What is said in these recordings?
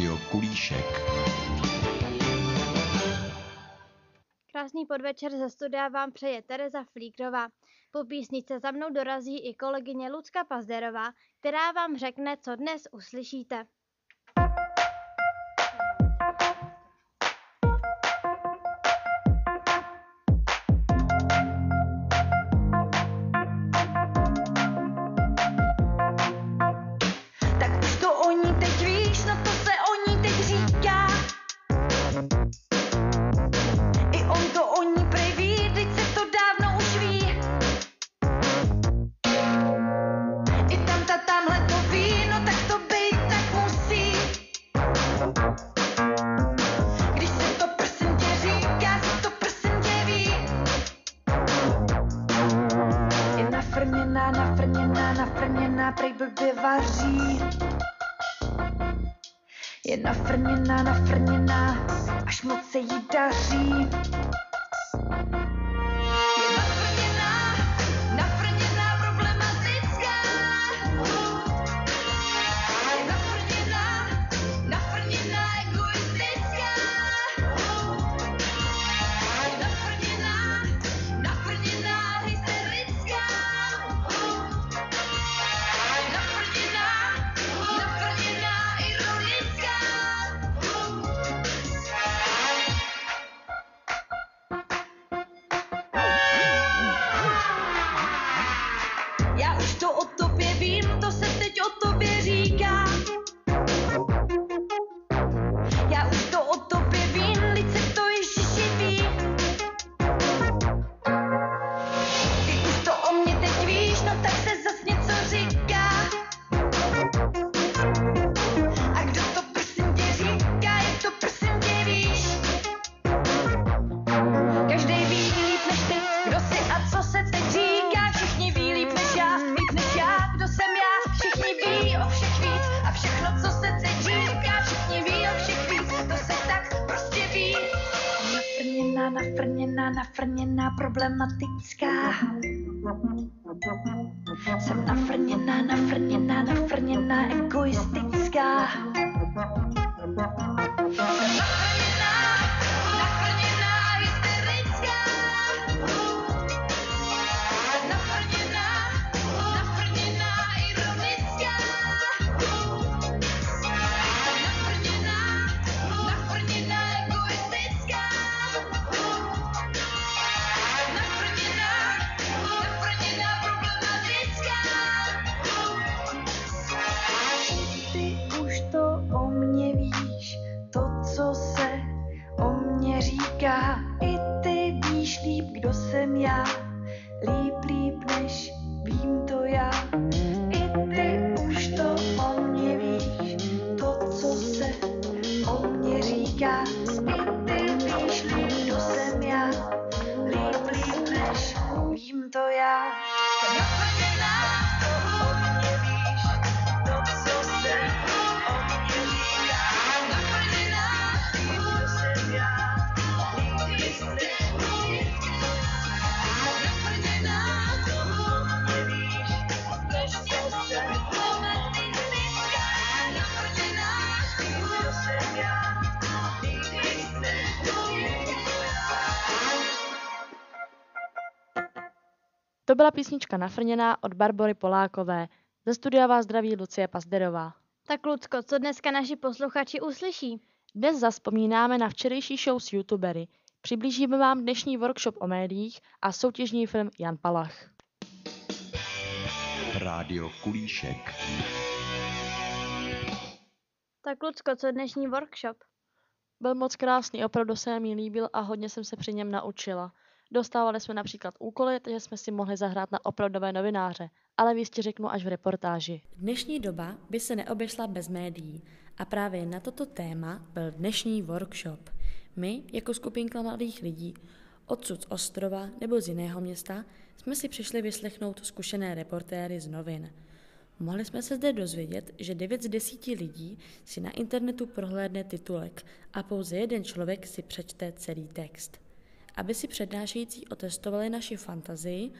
Rádio Kulíšek. Krásný podvečer ze studia vám přeje Tereza Flíkrová. Po písnice za mnou dorazí i kolegyně Lucka Pazderová, která vám řekne, co dnes uslyšíte. Nafrněná, nafrněná, prej blbě vaří. Je nafrněná, nafrněná, až moc se jí daří. Nafrněná, problematická. Jsem nafrněná, nafrněná, nafrněná, egoistická. Mě To byla písnička Nafrněná od Barbory Polákové. Ze studia vás zdraví Lucie Pazderová. Tak Lucko, co dneska naši posluchači uslyší? Dnes zaspomínáme na včerejší show s youtubery. Přiblížíme vám dnešní workshop o médiích a soutěžní film Jan Palach. Rádio Kulíšek. Tak Lucko, co dnešní workshop? Byl moc krásný, opravdu se mi líbil a hodně jsem se při něm naučila. Dostávali jsme například úkoly, takže jsme si mohli zahrát na opravdové novináře, ale víc ti řeknu až v reportáži. Dnešní doba by se neobešla bez médií a právě na toto téma byl dnešní workshop. My, jako skupinka mladých lidí, odsud z Ostrova nebo z jiného města, jsme si přišli vyslechnout zkušené reportéry z novin. Mohli jsme se zde dozvědět, že 9 z 10 lidí si na internetu prohlédne titulek a pouze jeden člověk si přečte celý text. Aby si přednášející otestovali naši fantazii,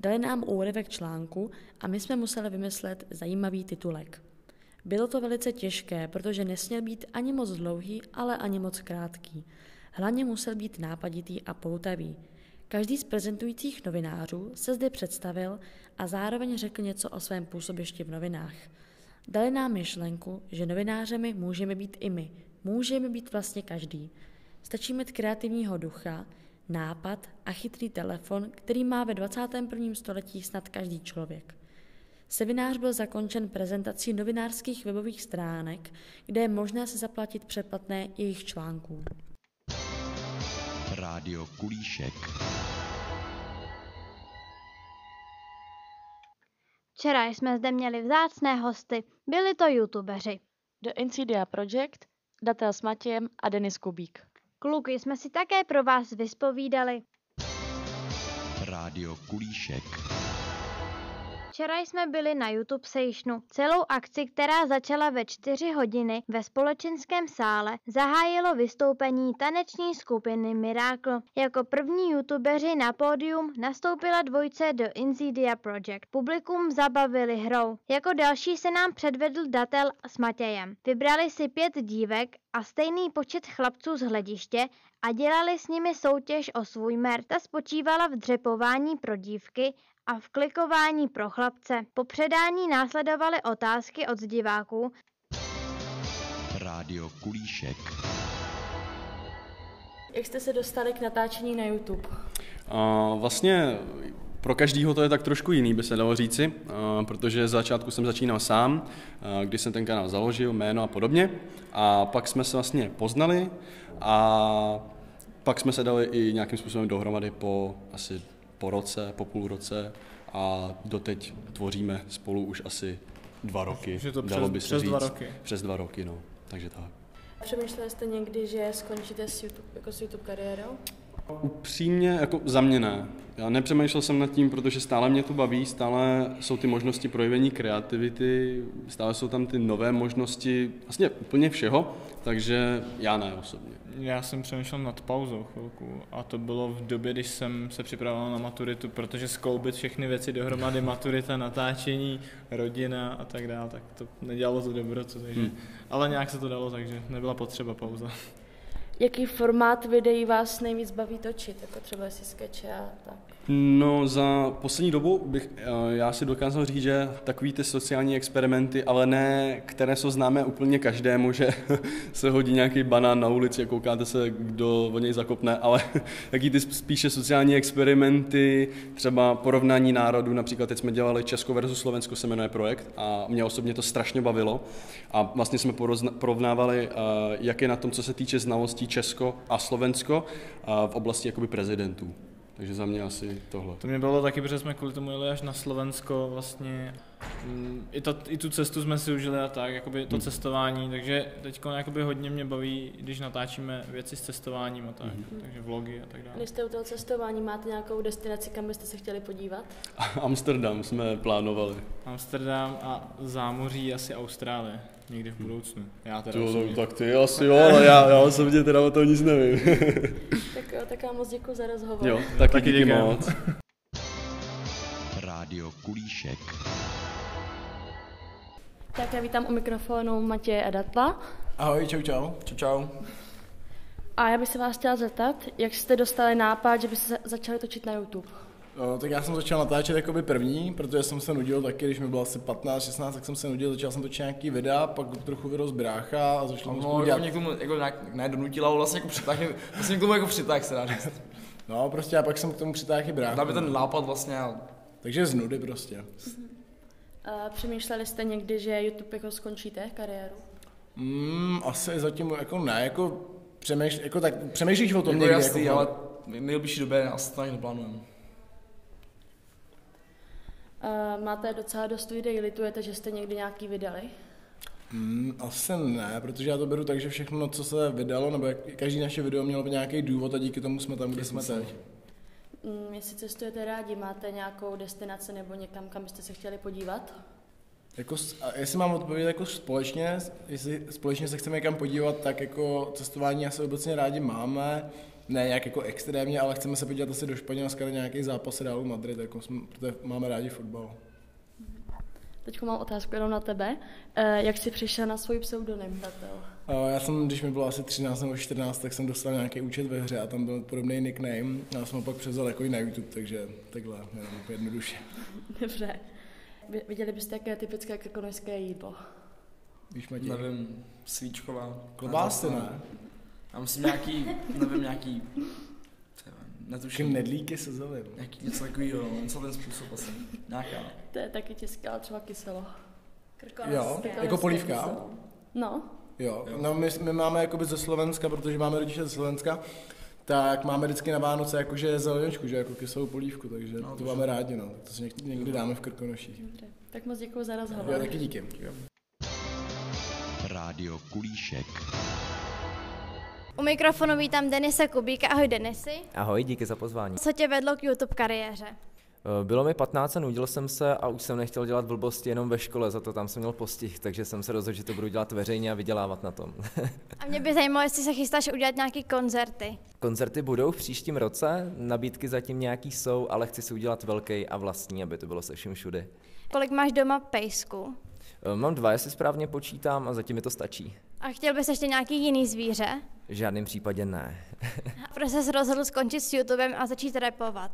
dali nám úryvek článku a my jsme museli vymyslet zajímavý titulek. Bylo to velice těžké, protože nesměl být ani moc dlouhý, ale ani moc krátký. Hlavně musel být nápaditý a poutavý. Každý z prezentujících novinářů se zde představil a zároveň řekl něco o svém působišti v novinách. Dali nám myšlenku, že novinářemi můžeme být i my. Můžeme být vlastně každý. Stačí mít kreativního ducha, nápad a chytrý telefon, který má ve 21. století snad každý člověk. Seminář byl zakončen prezentací novinářských webových stránek, kde je možné se zaplatit předplatné jejich článků. Rádio Kulíšek. Včera jsme zde měli vzácné hosty, byli to youtubeři. The Insidia Project, Datel s Matějem a Denis Kubík. Kluky jsme si také pro vás vyspovídali. Rádio Kulíšek. Včera jsme byli na YouTube Sejšnu. Celou akci, která začala ve 4 hodiny ve společenském sále, zahájilo vystoupení taneční skupiny Miracle. Jako první youtubeři na pódium nastoupila dvojce do Insidia Project. Publikum zabavili hrou. Jako další se nám předvedl Datel s Matějem. Vybrali si pět dívek a stejný počet chlapců z hlediště a dělali s nimi soutěž o svůj mer. Ta spočívala v dřepování pro dívky a v klikování pro chlapce. Po předání následovaly otázky od diváků, Rádio Kulíšek. Jak jste se dostali k natáčení na YouTube? A vlastně pro každýho to je tak trošku jiný, by se dalo říci, a protože z začátku jsem začínal sám, a když jsem ten kanál založil, jméno a podobně. A pak jsme se vlastně poznali a pak jsme se dali i nějakým způsobem dohromady po asi po roce, po půl roce a doteď tvoříme spolu už asi dva roky. Už je to dalo přes- by se přes dva říct. roky. Přes dva roky, no. Takže tak. Přemýšleli jste někdy, že skončíte s YouTube, jako s YouTube kariérou? Upřímně, jako za mě ne. Já nepřemýšlel jsem nad tím, protože stále mě to baví, stále jsou ty možnosti projevení kreativity, stále jsou tam ty nové možnosti, vlastně úplně všeho, takže já ne osobně. Já jsem přemýšlel nad pauzou chvilku a to bylo v době, když jsem se připravoval na maturitu, protože skloubit všechny věci dohromady, maturita, natáčení, rodina a tak dále, tak to nedělalo to dobrotu, takže, Hmm. ale nějak se to dalo, takže nebyla potřeba pauza. Jaký formát videí vás nejvíc baví točit, jako třeba jestli skeče a tak? No za poslední dobu bych eh, já si dokázal říct, že takový ty sociální experimenty, ale ne, které jsou známé úplně každému, že se hodí nějaký banán na ulici a koukáte se, kdo o něj zakopne, ale taky ty spíše sociální experimenty, třeba porovnání národů, například teď jsme dělali Česko versus Slovensko se jmenuje projekt a mě osobně to strašně bavilo a vlastně jsme porovnávali, eh, jak je na tom, co se týče znalostí Česko a Slovensko eh, v oblasti jakoby prezidentů. Takže za mě asi tohle. To mě bylo taky, protože jsme kvůli tomu jeli až na Slovensko vlastně. Mm, I, to, I tu cestu jsme si užili a tak, jakoby to Hmm. cestování, takže teď jakoby hodně mě baví, když natáčíme věci s cestováním a tak, Mhm. takže vlogy a tak dále. Když jste u toho cestování, máte nějakou destinaci, kam byste se chtěli podívat? Amsterdam jsme plánovali. Amsterdam a zámoří asi Austrálie, někdy v budoucnu. Já teda To, osobně. tak ty asi jo, ale já, já osobně teda o tom nic nevím. Tak jo, tak já moc děkuji za rozhovor. jo, taky, Taky díky moc. Rádio Kulíšek. Tak já vítám u mikrofonu Matěje a Datla. Ahoj, čau, čau. Čau, čau. A já bych se vás chtěla zeptat, jak jste dostali nápad, že byste se začali točit na YouTube? O, tak já jsem začal natáčet jakoby první, protože jsem se nudil taky, když mi bylo asi 15, 16, tak jsem se nudil, začal jsem točit nějaký videa, pak trochu vyrost brácha a začal jsem No, jako dělat. mě k tomu jako nějak, ne donutila, ale vlastně jako přitáhl, vlastně k tomu jako přitáhl se dá říct. No, prostě a pak jsem k tomu přitáhl i brácha. Dá mi ten nápad vlastně a Takže z nudy prostě. A přemýšleli jste někdy, že YouTube jako skončíte kariéru? Mm, asi zatím jako ne, jako přemýšlíš, jako tak, přemýšlíš o tom jako někdy, jasný, jako, ale v nejbližší době asi to ani neplánujeme. A máte docela dost videí, litujete, že jste někdy nějaký vydali? Mm, asi ne, protože já to beru tak, že všechno, co se vydalo, nebo jak, každý naše video mělo nějaký důvod a díky tomu jsme tam, kde jsme teď. Mm, jestli cestujete rádi, máte nějakou destinaci nebo někam, kam byste se chtěli podívat? Jako, jestli mám odpovědět jako společně, jestli společně se chceme někam podívat, tak jako cestování asi obecně rádi máme, ne nějak jako extrémně, ale chceme se podívat asi do Španělska na nějaký zápas Realu Madrid, jako jsme, protože máme rádi fotbal. Teď mám otázku jenom na tebe. Eh, jak jsi přišel na svůj pseudonym, Tatel? A Já jsem, když mi bylo asi 13 nebo 14, tak jsem dostal nějaký účet ve hře a tam byl podobný nickname. Já jsem ho pak převzal jako i na YouTube, takže takhle, jenom úplně jednoduše. Dobře. Viděli byste, jaké je typické krkonožské jídlo? Víš, Matěj? Nevím, svíčková. Klobásy, ne? Já myslím nějaký, nevím, nějaký, netuším, nedlíky se zelím. nějaký něco takového, něco ten způsob asi, nějaká. To je taky těžké, ale třeba kyselo. Jo, jako polívka? No, Jo, no my, my máme jakoby ze Slovenska, protože máme rodiče ze Slovenska, tak máme vždycky na Vánoce jakože zeleničku, že jako kyselou polívku, takže No, to máme rádi, no. To si někdy, někdy dáme v Krkonoších. dobře. Tak moc děkuji za Jo, rozhovor. taky díky. Rádio Kulíšek. U mikrofonu vítám Denise Kubíka. Ahoj Denisy. Ahoj, díky za pozvání. Co tě vedlo k YouTube kariéře? Eh, Bylo mi 15 a nudil jsem se a už jsem nechtěl dělat blbosti jenom ve škole, za to tam jsem měl postih, takže jsem se rozhodl, že to budu dělat veřejně a vydělávat na tom. A mě by zajímalo, jestli se chystáš udělat nějaký koncerty. Koncerty budou v příštím roce, nabídky zatím nějaký jsou, ale chci si udělat velký a vlastní, aby to bylo se vším všudy. Kolik máš doma pejsku? Eh, Mám dva, jestli správně počítám a zatím mi to stačí. A chtěl bys ještě nějaký jiný zvíře? V žádném případě ne. A proč jsi se rozhodl skončit s YouTubem a začít repovat?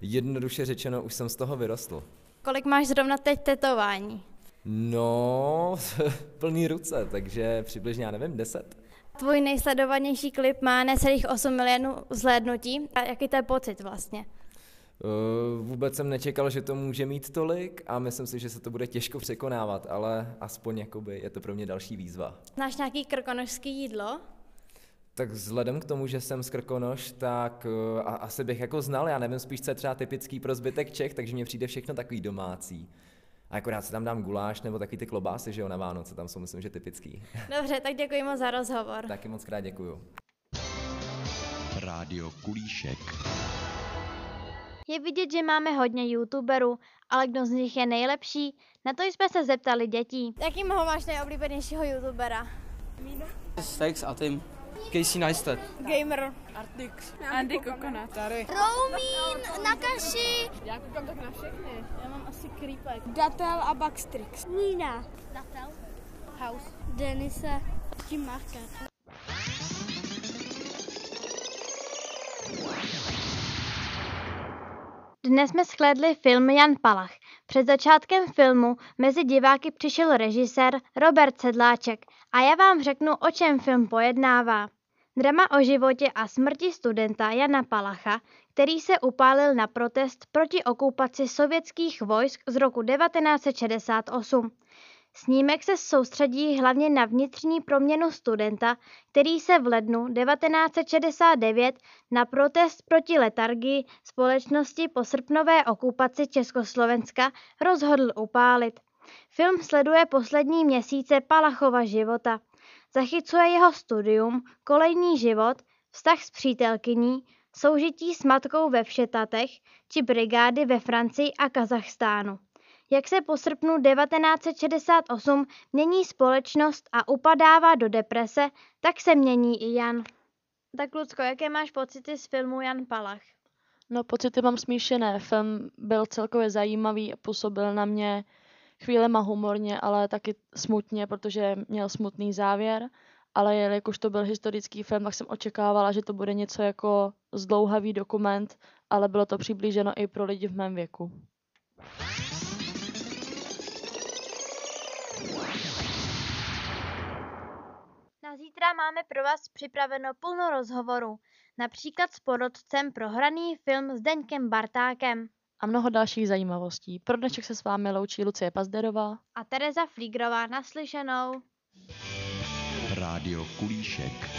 Jednoduše řečeno, už jsem z toho vyrostl. Kolik máš zrovna teď tetování? No, plný ruce, takže přibližně, já nevím, 10. Tvůj nejsledovanější klip má necelých 8 milionů zhlédnutí. A jaký to je pocit vlastně? Uh, Vůbec jsem nečekal, že to může mít tolik a myslím si, že se to bude těžko překonávat, ale aspoň jakoby je to pro mě další výzva. Znáš nějaký krkonožský jídlo? Tak vzhledem k tomu, že jsem z Krkonoš, tak uh, a, asi bych jako znal, já nevím spíš, co je třeba typický pro zbytek Čech, takže mně přijde všechno takový domácí. A akorát si tam dám guláš nebo taky ty klobásy, že jo, na Vánoce, tam jsou myslím, že typický. Dobře, tak děkuji moc za rozhovor. Taky moc krát děkuju. Rádio Kulíšek. Je vidět, že máme hodně youtuberů, ale kdo z nich je nejlepší? Na to jsme se zeptali dětí. Jakýho máš nejoblíbenějšího youtubera? Sex a tím. Casey Neistat. Gamer. Artix. Andy Kokona. Tady. Roumín na kaši. Já koukám tak na všechny. Já mám asi creepek. Datel a Backstrix. Nina. Datel. House. Denise. Tím Marka. Dnes jsme shlédli film Jan Palach. Před začátkem filmu mezi diváky přišel režisér Robert Sedláček a já vám řeknu, o čem film pojednává. Drama o životě a smrti studenta Jana Palacha, který se upálil na protest proti okupaci sovětských vojsk z roku 1968. Snímek se soustředí hlavně na vnitřní proměnu studenta, který se v lednu 1969 na protest proti letargii společnosti po srpnové okupaci Československa rozhodl upálit. Film sleduje poslední měsíce Palachova života. Zachycuje jeho studium, kolejný život, vztah s přítelkyní, soužití s matkou ve Všetatech či brigády ve Francii a Kazachstánu. Jak se po srpnu 1968 mění společnost a upadává do deprese, tak se mění i Jan. Tak Lucko, jaké máš pocity z filmu Jan Palach? No pocity mám smíšené. Film byl celkově zajímavý, působil na mě chvílema humorně, ale taky smutně, protože měl smutný závěr. Ale jelikož to byl historický film, tak jsem očekávala, že to bude něco jako zdlouhavý dokument, ale bylo to přiblíženo i pro lidi v mém věku. Zítra máme pro vás připraveno plno rozhovorů, například s porodcem pro hraný film s Deňkem Bartákem A mnoho dalších zajímavostí. Pro dnešek se s vámi loučí Lucie Pazderová. a Tereza Flígrová naslyšenou. Rádio Kulíšek.